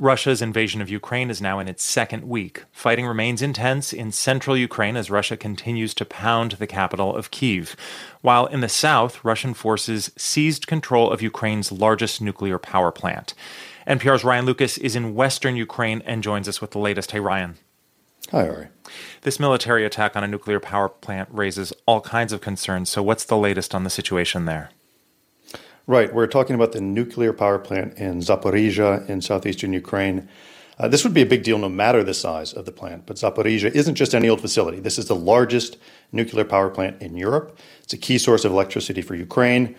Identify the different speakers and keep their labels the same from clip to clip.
Speaker 1: Russia's invasion of Ukraine is now in its second week. Fighting remains intense in central Ukraine as Russia continues to pound the capital of Kiev. While in the south, Russian forces seized control of Ukraine's largest nuclear power plant. NPR's Ryan Lucas is in western Ukraine and joins us with the latest. Hey, Ryan.
Speaker 2: Hi, Ari.
Speaker 1: This military attack on a nuclear power plant raises all kinds of concerns. So, what's the latest on the situation there?
Speaker 2: Right. We're talking about the nuclear power plant in Zaporizhia in southeastern Ukraine. Uh, this would be a big deal no matter the size of the plant, but Zaporizhia isn't just any old facility. This is the largest nuclear power plant in Europe. It's a key source of electricity for Ukraine.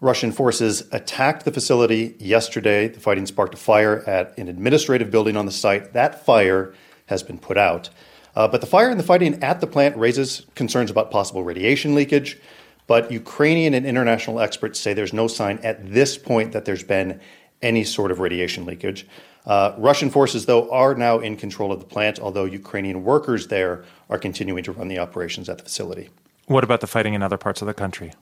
Speaker 2: Russian forces attacked the facility yesterday. The fighting sparked a fire at an administrative building on the site. That fire has been put out. Uh, but the fire and the fighting at the plant raises concerns about possible radiation leakage. But Ukrainian and international experts say there's no sign at this point that there's been any sort of radiation leakage. Uh, Russian forces, though, are now in control of the plant, although Ukrainian workers there are continuing to run the operations at the facility.
Speaker 1: What about the fighting in other parts of the country?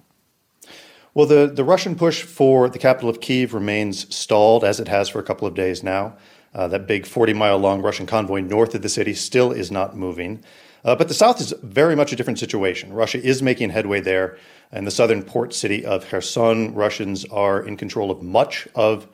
Speaker 2: Well, the, the Russian push for the capital of Kiev remains stalled, as it has for a couple of days now. Uh, that big 40 mile long Russian convoy north of the city still is not moving. Uh, but the south is very much a different situation. Russia is making headway there. In the southern port city of Kherson, Russians are in control of much of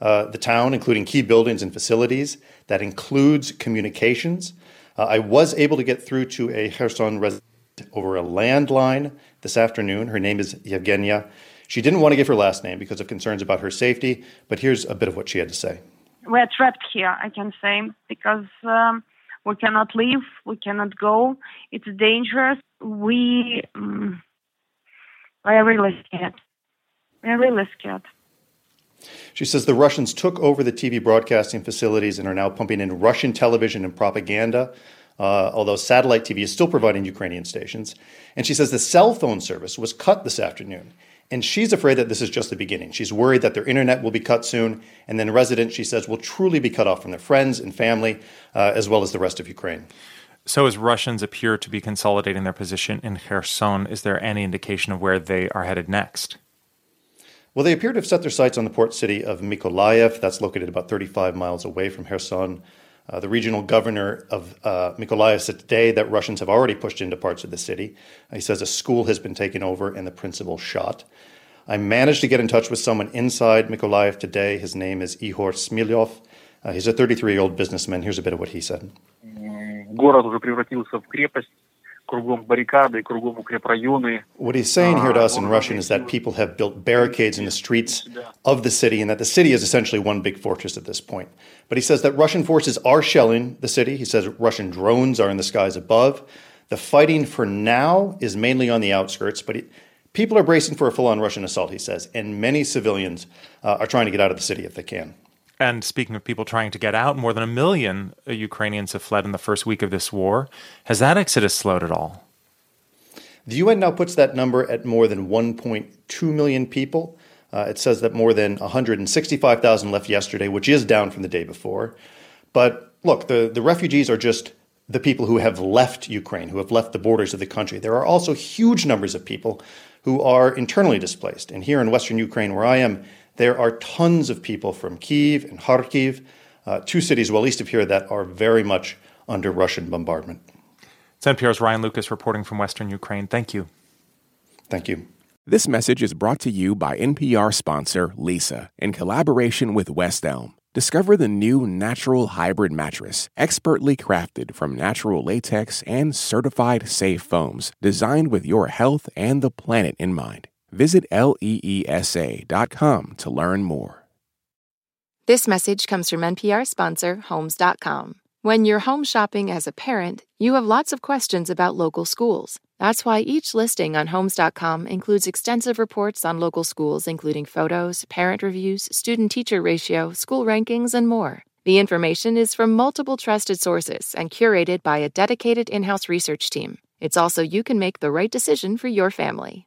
Speaker 2: uh, the town, including key buildings and facilities. That includes communications. Uh, I was able to get through to a Kherson resident over a landline this afternoon. Her name is Yevgenia. She didn't want to give her last name because of concerns about her safety, but here's a bit of what she had to say.
Speaker 3: We're trapped here, I can say, because um, we cannot leave, we cannot go. It's dangerous. We, um, we are really scared. We are really scared.
Speaker 2: She says the Russians took over the TV broadcasting facilities and are now pumping in Russian television and propaganda, uh, although satellite TV is still providing Ukrainian stations. And she says the cell phone service was cut this afternoon. And she's afraid that this is just the beginning. She's worried that their internet will be cut soon, and then residents, she says, will truly be cut off from their friends and family, uh, as well as the rest of Ukraine.
Speaker 1: So, as Russians appear to be consolidating their position in Kherson, is there any indication of where they are headed next?
Speaker 2: Well, they appear to have set their sights on the port city of Mykolaiv. That's located about 35 miles away from Kherson Uh, the regional governor of uh, Mykolaiv said today that Russians have already pushed into parts of the city. Uh, he says a school has been taken over and the principal shot. I managed to get in touch with someone inside Mykolaiv today. His name is Ihor Smilyov. Uh, he's a 33 year old businessman. Here's a bit of what he said.
Speaker 4: Город уже превратился в крепость.
Speaker 2: What he's saying here to us in Russian is that people have built barricades in the streets of the city and that the city is essentially one big fortress at this point. But he says that Russian forces are shelling the city. He says Russian drones are in the skies above. The fighting for now is mainly on the outskirts, but he, people are bracing for a full on Russian assault, he says, and many civilians uh, are trying to get out of the city if they can.
Speaker 1: And speaking of people trying to get out, more than a million Ukrainians have fled in the first week of this war. Has that exodus slowed at all?
Speaker 2: The UN now puts that number at more than 1.2 million people. Uh, it says that more than 165,000 left yesterday, which is down from the day before. But look, the, the refugees are just the people who have left Ukraine, who have left the borders of the country. There are also huge numbers of people who are internally displaced. And here in Western Ukraine, where I am, there are tons of people from Kiev and Kharkiv, uh, two cities well east of here that are very much under Russian bombardment.
Speaker 1: It's NPR's Ryan Lucas reporting from Western Ukraine. Thank you.
Speaker 2: Thank you.
Speaker 5: This message is brought to you by NPR sponsor Leesa in collaboration with West Elm. Discover the new natural hybrid mattress, expertly crafted from natural latex and certified safe foams, designed with your health and the planet in mind. Visit leesa.com to learn more.
Speaker 6: This message comes from NPR sponsor Homes.com. When you're home shopping as a parent, you have lots of questions about local schools. That's why each listing on Homes.com includes extensive reports on local schools, including photos, parent reviews, student teacher ratio, school rankings, and more. The information is from multiple trusted sources and curated by a dedicated in house research team. It's also you can make the right decision for your family.